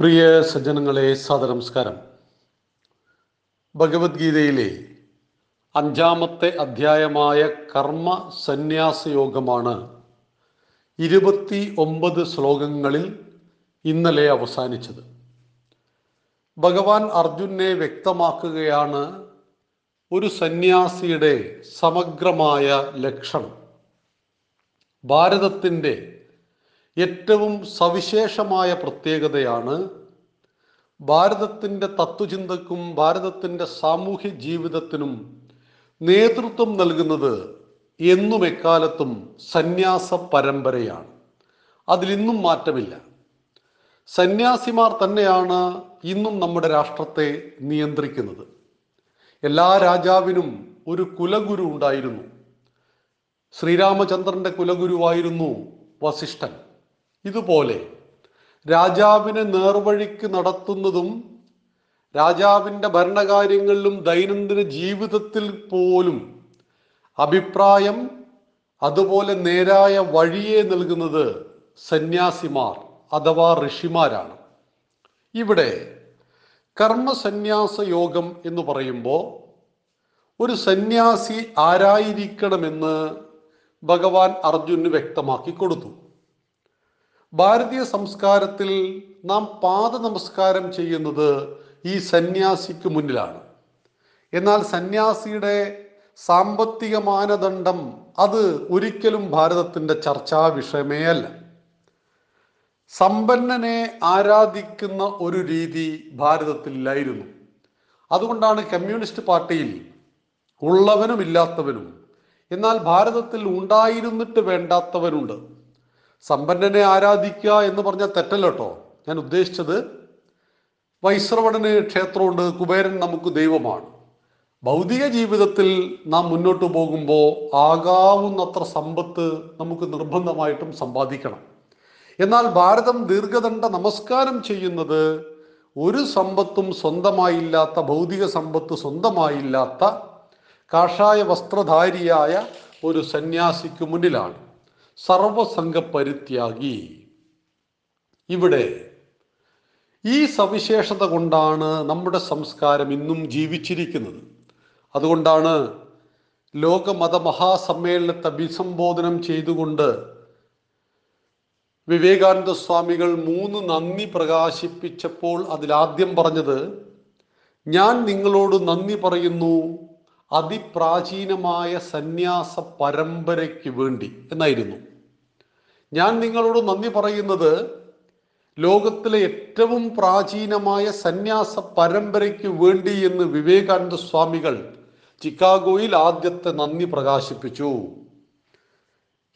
പ്രിയ സജ്ജനങ്ങളെ സാദനമസ്കാരം ഭഗവത്ഗീതയിലെ അഞ്ചാമത്തെ അധ്യായമായ കർമ്മ സന്യാസ യോഗമാണ് ഇരുപത്തി ഒമ്പത് ശ്ലോകങ്ങളിൽ ഇന്നലെ അവസാനിച്ചത്. ഭഗവാൻ അർജുനെ വ്യക്തമാക്കുകയാണ് ഒരു സന്യാസിയുടെ സമഗ്രമായ ലക്ഷണം. ഭാരതത്തിന്റെ ഏറ്റവും സവിശേഷമായ പ്രത്യേകതയാണ് ഭാരതത്തിന്റെ തത്വചിന്തക്കും ഭാരതത്തിന്റെ സാമൂഹ്യ ജീവിതത്തിനും നേതൃത്വം നൽകുന്നത് എന്നും എക്കാലത്തും സന്യാസ പരമ്പരയാണ്. അതിലിന്നും മാറ്റമില്ല. സന്യാസിമാർ തന്നെയാണ് ഇന്നും നമ്മുടെ രാഷ്ട്രത്തെ നിയന്ത്രിക്കുന്നത്. എല്ലാ രാജാവിനും ഒരു കുലഗുരു ഉണ്ടായിരുന്നു. ശ്രീരാമചന്ദ്രന്റെ കുലഗുരുവായിരുന്നു വസിഷ്ഠൻ. ഇതുപോലെ രാജാവിനെ നേർവഴിക്ക് നടത്തുന്നതും രാജാവിന്റെ ഭരണകാര്യങ്ങളിലും ദൈനംദിന ജീവിതത്തിൽ പോലും അഭിപ്രായം അതുപോലെ നേരായ വഴിയെ നൽകുന്നത് സന്യാസിമാർ അഥവാ ഋഷിമാരാണ്. ഇവിടെ കർമ്മസന്യാസ യോഗം എന്ന് പറയുമ്പോൾ ഒരു സന്യാസി ആരായിരിക്കണമെന്ന് ഭഗവാൻ അർജുന് വ്യക്തമാക്കി കൊടുത്തു. ഭാരതീയ സംസ്കാരത്തിൽ നാം പാദ നമസ്കാരം ചെയ്യുന്നത് ഈ സന്യാസിക്ക് മുന്നിലാണ്. എന്നാൽ സന്യാസിയുടെ സാമ്പത്തിക മാനദണ്ഡം അത് ഒരിക്കലും ഭാരതത്തിന്റെ ചർച്ചാ വിഷയമേ അല്ല. സമ്പന്നനെ ആരാധിക്കുന്ന ഒരു രീതി ഭാരതത്തിലില്ലായിരുന്നു. അതുകൊണ്ടാണ് കമ്മ്യൂണിസ്റ്റ് പാർട്ടിയിൽ ഉള്ളവനും ഇല്ലാത്തവനും എന്നാൽ ഭാരതത്തിൽ ഉണ്ടായിരുന്നിട്ട് വേണ്ടാത്തവനുണ്ട്. സമ്പന്നനെ ആരാധിക്കുക എന്ന് പറഞ്ഞാൽ തെറ്റല്ല കേട്ടോ. ഞാൻ ഉദ്ദേശിച്ചത് വൈശ്രവണന് ക്ഷേത്രമുണ്ട് കുബേരൻ നമുക്ക് ദൈവമാണ്. ഭൗതിക ജീവിതത്തിൽ നാം മുന്നോട്ട് പോകുമ്പോൾ ആകാവുന്നത്ര സമ്പത്ത് നമുക്ക് നിർബന്ധമായിട്ടും സമ്പാദിക്കണം. എന്നാൽ ഭാരതം ദീർഘദണ്ഡ നമസ്കാരം ചെയ്യുന്നത് ഒരു സമ്പത്തും സ്വന്തമായില്ലാത്ത ഭൗതിക സമ്പത്ത് സ്വന്തമായില്ലാത്ത കാഷായ വസ്ത്രധാരിയായ ഒരു സന്യാസിക്ക് മുന്നിലാണ്. സർവസംഘ പരിത്യാഗി ഇവിടെ ഈ സവിശേഷത കൊണ്ടാണ് നമ്മുടെ സംസ്കാരം ഇന്നും ജീവിച്ചിരിക്കുന്നത്. അതുകൊണ്ടാണ് ലോകമത മഹാസമ്മേളനത്തെ അഭിസംബോധനം ചെയ്തുകൊണ്ട് വിവേകാനന്ദ സ്വാമികൾ മൂന്ന് നന്ദി പ്രകാശിപ്പിച്ചപ്പോൾ അതിലാദ്യം പറഞ്ഞത് ഞാൻ നിങ്ങളോട് നന്ദി പറയുന്നു അതിപ്രാചീനമായ സന്യാസ പരമ്പരയ്ക്ക് വേണ്ടി എന്നായിരുന്നു. ഞാൻ നിങ്ങളോട് നന്ദി പറയുന്നത് ലോകത്തിലെ ഏറ്റവും പ്രാചീനമായ സന്യാസ പരമ്പരയ്ക്ക് വേണ്ടി എന്ന് വിവേകാനന്ദ സ്വാമികൾ ചിക്കാഗോയിൽ ആദ്യത്തെ നന്ദി പ്രകാശിപ്പിച്ചു.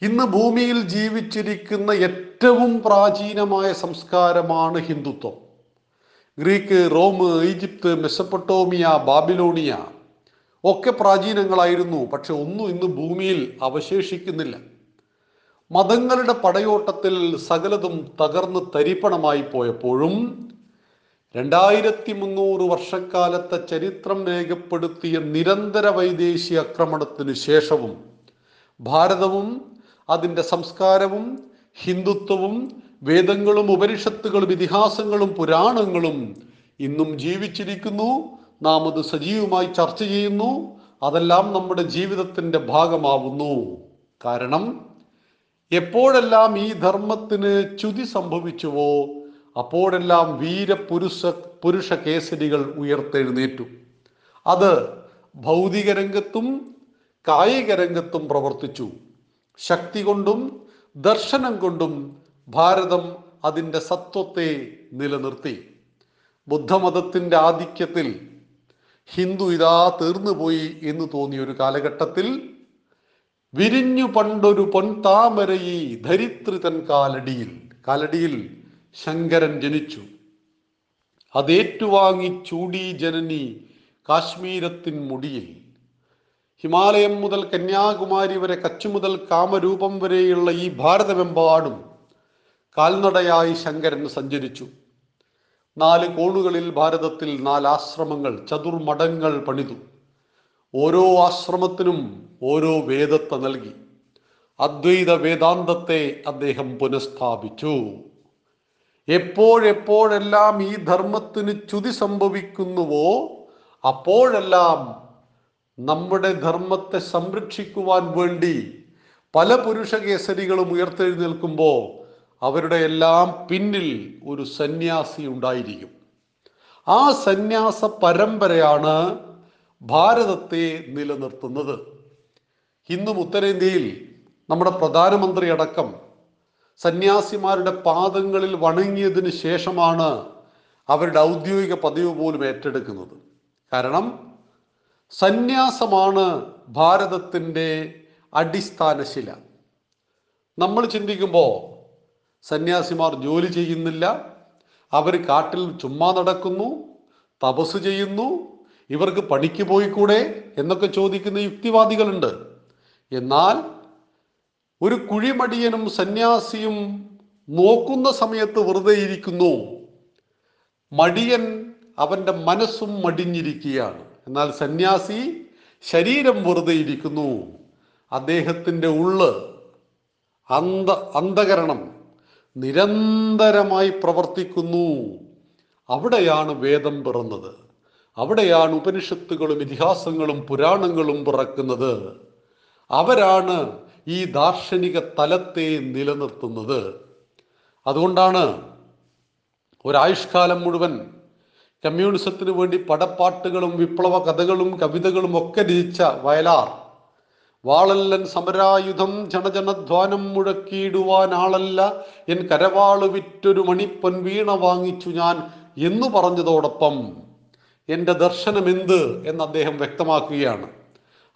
ഇന്ന് ഭൂമിയിൽ ജീവിച്ചിരിക്കുന്ന ഏറ്റവും പ്രാചീനമായ സംസ്കാരമാണ് Hindutva. Greek Rome Egypt Mesopotamia Babylonia ഒക്കെ പ്രാചീനങ്ങളായിരുന്നു പക്ഷെ ഒന്നും ഇന്ന് ഭൂമിയിൽ അവശേഷിക്കുന്നില്ല. മതങ്ങളുടെ പടയോട്ടത്തിൽ സകലതും തകർന്ന് തരിപ്പണമായി പോയപ്പോഴും രണ്ടായിരത്തി മുന്നൂറ് വർഷക്കാലത്തെ ചരിത്രം രേഖപ്പെടുത്തിയ നിരന്തര വൈദേശിക ആക്രമണത്തിനു ശേഷവും ഭാരതവും അതിന്റെ സംസ്കാരവും ഹിന്ദുത്വവും വേദങ്ങളും ഉപനിഷത്തുകളും ഇതിഹാസങ്ങളും പുരാണങ്ങളും ഇന്നും ജീവിച്ചിരിക്കുന്നു. നാം അത് സജീവമായി ചർച്ച ചെയ്യുന്നു. അതെല്ലാം നമ്മുടെ ജീവിതത്തിന്റെ ഭാഗമാവുന്നു. കാരണം എപ്പോഴെല്ലാം ഈ ധർമ്മത്തിന് ചുതി സംഭവിച്ചുവോ അപ്പോഴെല്ലാം വീരപുരുഷ പുരുഷ കേസരികൾ ഉയർത്തെഴുന്നേറ്റു. അത് ഭൗതിക രംഗത്തും കായിക രംഗത്തും പ്രവർത്തിച്ചു. ശക്തി കൊണ്ടും ദർശനം കൊണ്ടും ഭാരതം അതിന്റെ സത്വത്തെ നിലനിർത്തി. ബുദ്ധമതത്തിന്റെ ആധിക്യത്തിൽ ഹിന്ദു ഇതാ തീർന്നുപോയി എന്ന് തോന്നിയ ഒരു കാലഘട്ടത്തിൽ വിരിഞ്ഞു പണ്ടൊരു പൊൻതാമരയി ധരിത്രി തൻ കാലടിയിൽ കാലടിയിൽ ശങ്കരൻ ജനിച്ചു. അതേറ്റുവാങ്ങി ചൂടി ജനനി കാശ്മീരത്തിൻ മുടിയിൽ. ഹിമാലയം മുതൽ കന്യാകുമാരി വരെ കച്ചു മുതൽ കാമരൂപം വരെയുള്ള ഈ ഭാരതമെമ്പാടും കാൽനടയായി ശങ്കരൻ സഞ്ചരിച്ചു. നാല് കോണുകളിൽ ഭാരതത്തിൽ നാല് ആശ്രമങ്ങൾ ചതുർമഠങ്ങൾ പണിതു. ഓരോ ആശ്രമത്തിനും ഓരോ വേദത്തെ നൽകി. അദ്വൈത വേദാന്തത്തെ അദ്ദേഹം പുനഃസ്ഥാപിച്ചു. എപ്പോഴെപ്പോഴെല്ലാം ഈ ധർമ്മത്തിന് ചുതി സംഭവിക്കുന്നുവോ അപ്പോഴെല്ലാം നമ്മുടെ ധർമ്മത്തെ സംരക്ഷിക്കുവാൻ വേണ്ടി പല പുരുഷകേസരികളും ഉയർത്തെഴുന്നേൽക്കുമ്പോൾ അവരുടെ എല്ലാം പിന്നിൽ ഒരു സന്യാസി ഉണ്ടായിരിക്കും. ആ സന്യാസ പരമ്പരയാണ് ഭാരതത്തെ നിലനിർത്തുന്നത്. ഇന്നും ഉത്തരേന്ത്യയിൽ നമ്മുടെ പ്രധാനമന്ത്രി അടക്കം സന്യാസിമാരുടെ പാദങ്ങളിൽ വണങ്ങിയതിന് ശേഷമാണ് അവരുടെ ഔദ്യോഗിക പതിവ് പോലും ഏറ്റെടുക്കുന്നത്. കാരണം സന്യാസമാണ് ഭാരതത്തിന്റെ അടിസ്ഥാന ശില നമ്മൾ ചിന്തിക്കുമ്പോൾ സന്യാസിമാർ ജോലി ചെയ്യുന്നില്ല. അവർ കാട്ടിൽ ചുമ്മാ നടക്കുന്നു തപസ് ചെയ്യുന്നു ഇവർക്ക് പണിക്ക് പോയിക്കൂടെ എന്നൊക്കെ ചോദിക്കുന്ന യുക്തിവാദികളുണ്ട്. എന്നാൽ ഒരു കുഴിമടിയനും സന്യാസിയും നോക്കുന്ന സമയത്ത് വെറുതെ ഇരിക്കുന്നു. മടിയൻ അവന്റെ മനസ്സും മടിഞ്ഞിരിക്കുകയാണ്. എന്നാൽ സന്യാസി ശരീരം വെറുതെ ഇരിക്കുന്നു. അദ്ദേഹത്തിന്റെ ഉള്ള് അന്ത അന്ധകരണം നിരന്തരമായി പ്രവർത്തിക്കുന്നു. അവിടെയാണ് വേദം പിറന്നത്. അവിടെയാണ് ഉപനിഷത്തുകളും ഇതിഹാസങ്ങളും പുരാണങ്ങളും പിറക്കുന്നത്. അവരാണ് ഈ ദാർശനിക തലത്തെ നിലനിർത്തുന്നത്. അതുകൊണ്ടാണ് ഒരായുഷ്കാലം മുഴുവൻ കമ്മ്യൂണിസത്തിന് വേണ്ടി പടപ്പാട്ടുകളും വിപ്ലവ കഥകളും കവിതകളും ഒക്കെ രചിച്ച വയലാർ വാളല്ലൻ സമരായുധം ജനജനധ്വാനം മുഴക്കിയിടുവാൻ ആളല്ല എൻ കരവാൾ വിറ്റൊരു മണിപ്പൊൻ വീണ വാങ്ങിച്ചു ഞാൻ എന്നു പറഞ്ഞതോടൊപ്പം എന്റെ ദർശനം എന്ത് എന്ന് അദ്ദേഹം വ്യക്തമാക്കുകയാണ്.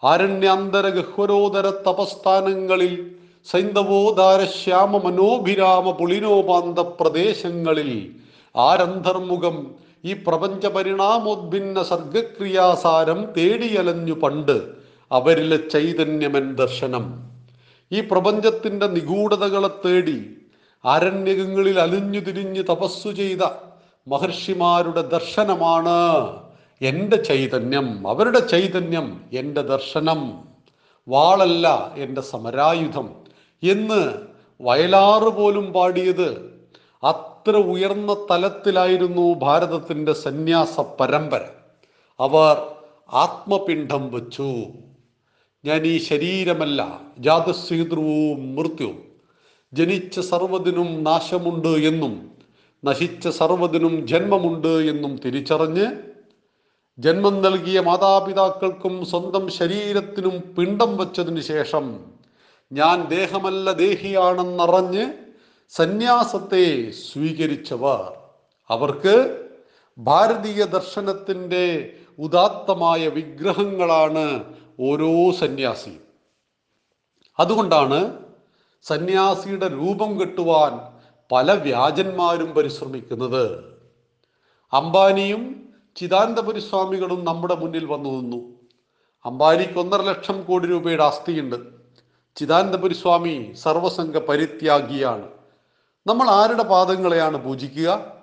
ആരണ്യാന്തര ഗഹ്വരോദര തപസ്ഥാനങ്ങളിൽ സൈന്ദവോദാര ശ്യാമ മനോഭിരാമ പുളിനോപാന്ത പ്രദേശങ്ങളിൽ ആരന്ധർമുഖം ഈ പ്രപഞ്ച പരിണാമോദ്ഭിന്ന സർഗക്രിയാസാരം തേടിയലഞ്ഞു പണ്ട്. അവരിലെ ചൈതന്യമൻ ദർശനം. ഈ പ്രപഞ്ചത്തിന്റെ നിഗൂഢതകളെ തേടി അരണ്യകങ്ങളിൽ അലിഞ്ഞു തിരിഞ്ഞ് തപസ്സു ചെയ്ത മഹർഷിമാരുടെ ദർശനമാണ് എന്റെ ചൈതന്യം അവരുടെ ചൈതന്യം എന്റെ ദർശനം. വാളല്ല എന്റെ സമരായുധം എന്ന് വയലാറ് പോലും പാടിയത് അത്ര ഉയർന്ന തലത്തിലായിരുന്നു ഭാരതത്തിന്റെ സന്യാസ പരമ്പര. അവർ ആത്മപിണ്ഡം വച്ചു. ഞാൻ ഈ ശരീരമല്ല ജാതസ്വീതൃവും മൃത്യുവും ജനിച്ച സർവതിനും നാശമുണ്ട് എന്നും നശിച്ച സർവതിനും ജന്മമുണ്ട് എന്നും തിരിച്ചറിഞ്ഞ് ജന്മം നൽകിയ മാതാപിതാക്കൾക്കും സ്വന്തം ശരീരത്തിനും പിണ്ടം വച്ചതിന് ശേഷം ഞാൻ ദേഹമല്ല ദേഹിയാണെന്നറിഞ്ഞ് സന്യാസത്തെ സ്വീകരിച്ചവർ. അവർക്ക് ഭാരതീയ ദർശനത്തിന്റെ ഉദാത്തമായ വിഗ്രഹങ്ങളാണ് ഓരോ സന്യാസിയും. അതുകൊണ്ടാണ് സന്യാസിയുടെ രൂപം കെട്ടുവാൻ പല വ്യാജന്മാരും പരിശ്രമിക്കുന്നത്. അംബാനിയും ചിദാനന്ദപുരി സ്വാമികളും നമ്മുടെ മുന്നിൽ വന്നു നിന്നു. അംബാനിക്ക് ഒന്നര ലക്ഷം കോടി രൂപയുടെ ആസ്തിയുണ്ട്. ചിദാനന്ദപുരി സ്വാമി സർവസംഘ പരിത്യാഗിയാണ്. നമ്മൾ ആരുടെ പാദങ്ങളെയാണ് പൂജിക്കുക?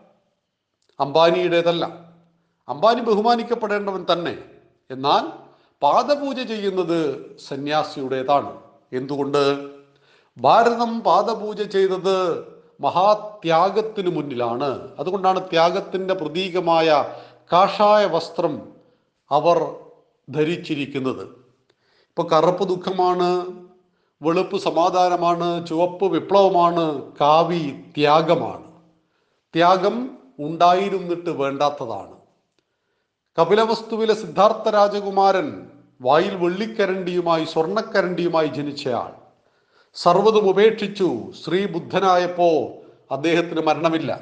അംബാനിയുടേതല്ല. അംബാനി ബഹുമാനിക്കപ്പെടേണ്ടവൻ തന്നെ. എന്നാൽ പാദപൂജ ചെയ്യുന്നത് സന്യാസിയുടേതാണ്. എന്തുകൊണ്ട്? ഭാരതം പാദപൂജ ചെയ്തത് മഹാത്യാഗത്തിന് മുന്നിലാണ്. അതുകൊണ്ടാണ് ത്യാഗത്തിന്റെ പ്രതീകമായ കാഷായ വസ്ത്രം അവർ ധരിച്ചിരിക്കുന്നത്. ഇപ്പൊ കറുപ്പ് ദുഃഖമാണ് വെളുപ്പ് സമാധാനമാണ് ചുവപ്പ് വിപ്ലവമാണ് കാവി ത്യാഗമാണ്. ത്യാഗം ഉണ്ടായിരുന്നിട്ട് വേണ്ടാത്തതാണ്. കപിലവസ്തുവിലെ സിദ്ധാർത്ഥ രാജകുമാരൻ വായിൽ വെള്ളിക്കരണ്ടിയുമായി സ്വർണക്കരണ്ടിയുമായി ജനിച്ചയാൾ. സർവതും ഉപേക്ഷിച്ചു. ശ്രീ ബുദ്ധനായപ്പോ അദ്ദേഹത്തിന് മരണമില്ല.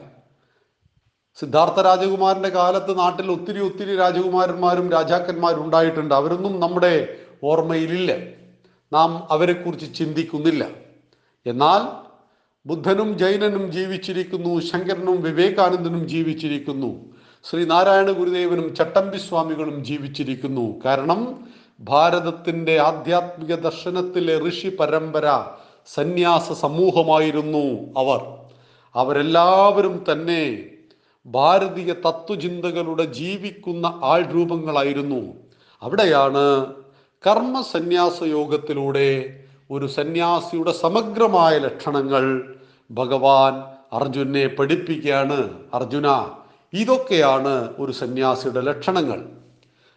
സിദ്ധാർത്ഥ രാജകുമാരന്റെ കാലത്ത് നാട്ടിൽ ഒത്തിരി ഒത്തിരി രാജകുമാരന്മാരും രാജാക്കന്മാരും ഉണ്ടായിട്ടുണ്ട്. അവരൊന്നും നമ്മുടെ ഓർമ്മയിലില്ല. നാം അവരെക്കുറിച്ച് ചിന്തിക്കുന്നില്ല. എന്നാൽ ബുദ്ധനും ജൈനനും ജീവിച്ചിരിക്കുന്നു ശങ്കരനും വിവേകാനന്ദനും ജീവിച്ചിരിക്കുന്നു. ശ്രീനാരായണ ഗുരുദേവനും ചട്ടമ്പി സ്വാമികളും ജീവിച്ചിരിക്കുന്നു. കാരണം ഭാരതത്തിന്റെ ആധ്യാത്മിക ദർശനത്തിലെ ഋഷി പരമ്പര സന്യാസ സമൂഹമായിരുന്നു അവർ. അവരെല്ലാവരും തന്നെ ഭാരതീയ തത്വചിന്തകളുടെ ജീവിക്കുന്ന ആൾ രൂപങ്ങളായിരുന്നു അവിടെയാണ് കർമ്മ സന്യാസ യോഗത്തിലൂടെ ഒരു സന്യാസിയുടെ സമഗ്രമായ ലക്ഷണങ്ങൾ ഭഗവാൻ അർജുനെ പഠിപ്പിക്കുകയാണ്. അർജുന ഇതൊക്കെയാണ് ഒരു സന്യാസിയുടെ ലക്ഷണങ്ങൾ.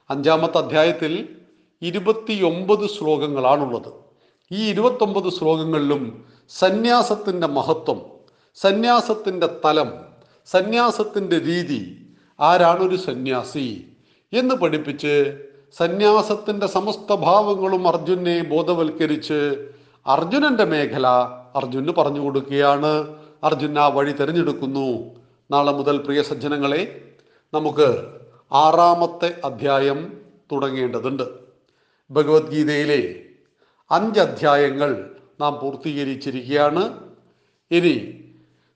അഞ്ചാമത്തെ അധ്യായത്തിൽ ഇരുപത്തിയൊമ്പത് ശ്ലോകങ്ങളാണുള്ളത്. ഈ ഇരുപത്തൊമ്പത് ശ്ലോകങ്ങളിലും സന്യാസത്തിന്റെ മഹത്വം സന്യാസത്തിന്റെ തലം സന്യാസത്തിന്റെ രീതി ആരാണ് ഒരു സന്യാസി എന്ന് പഠിപ്പിച്ച് സന്യാസത്തിന്റെ സമസ്ത ഭാവങ്ങളും അർജുനെ ബോധവൽക്കരിച്ച് അർജുനന്റെ മേഖല അർജുന് പറഞ്ഞു കൊടുക്കുകയാണ്. അർജുൻ ആ വഴി തിരഞ്ഞെടുക്കുന്നു. നാളെ മുതൽ പ്രിയ സജ്ജനങ്ങളെ നമുക്ക് ആറാമത്തെ അധ്യായം തുടങ്ങേണ്ടതുണ്ട്. ഭഗവത്ഗീതയിലെ അഞ്ച് അധ്യായങ്ങൾ നാം പൂർത്തീകരിച്ചിരിക്കുകയാണ്. ഇനി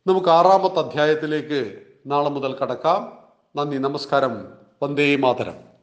നമുക്ക് ആറാമത്തെ അധ്യായത്തിലേക്ക് നാളെ മുതൽ കടക്കാം. നന്ദി നമസ്കാരം. വന്ദേ മാതരം.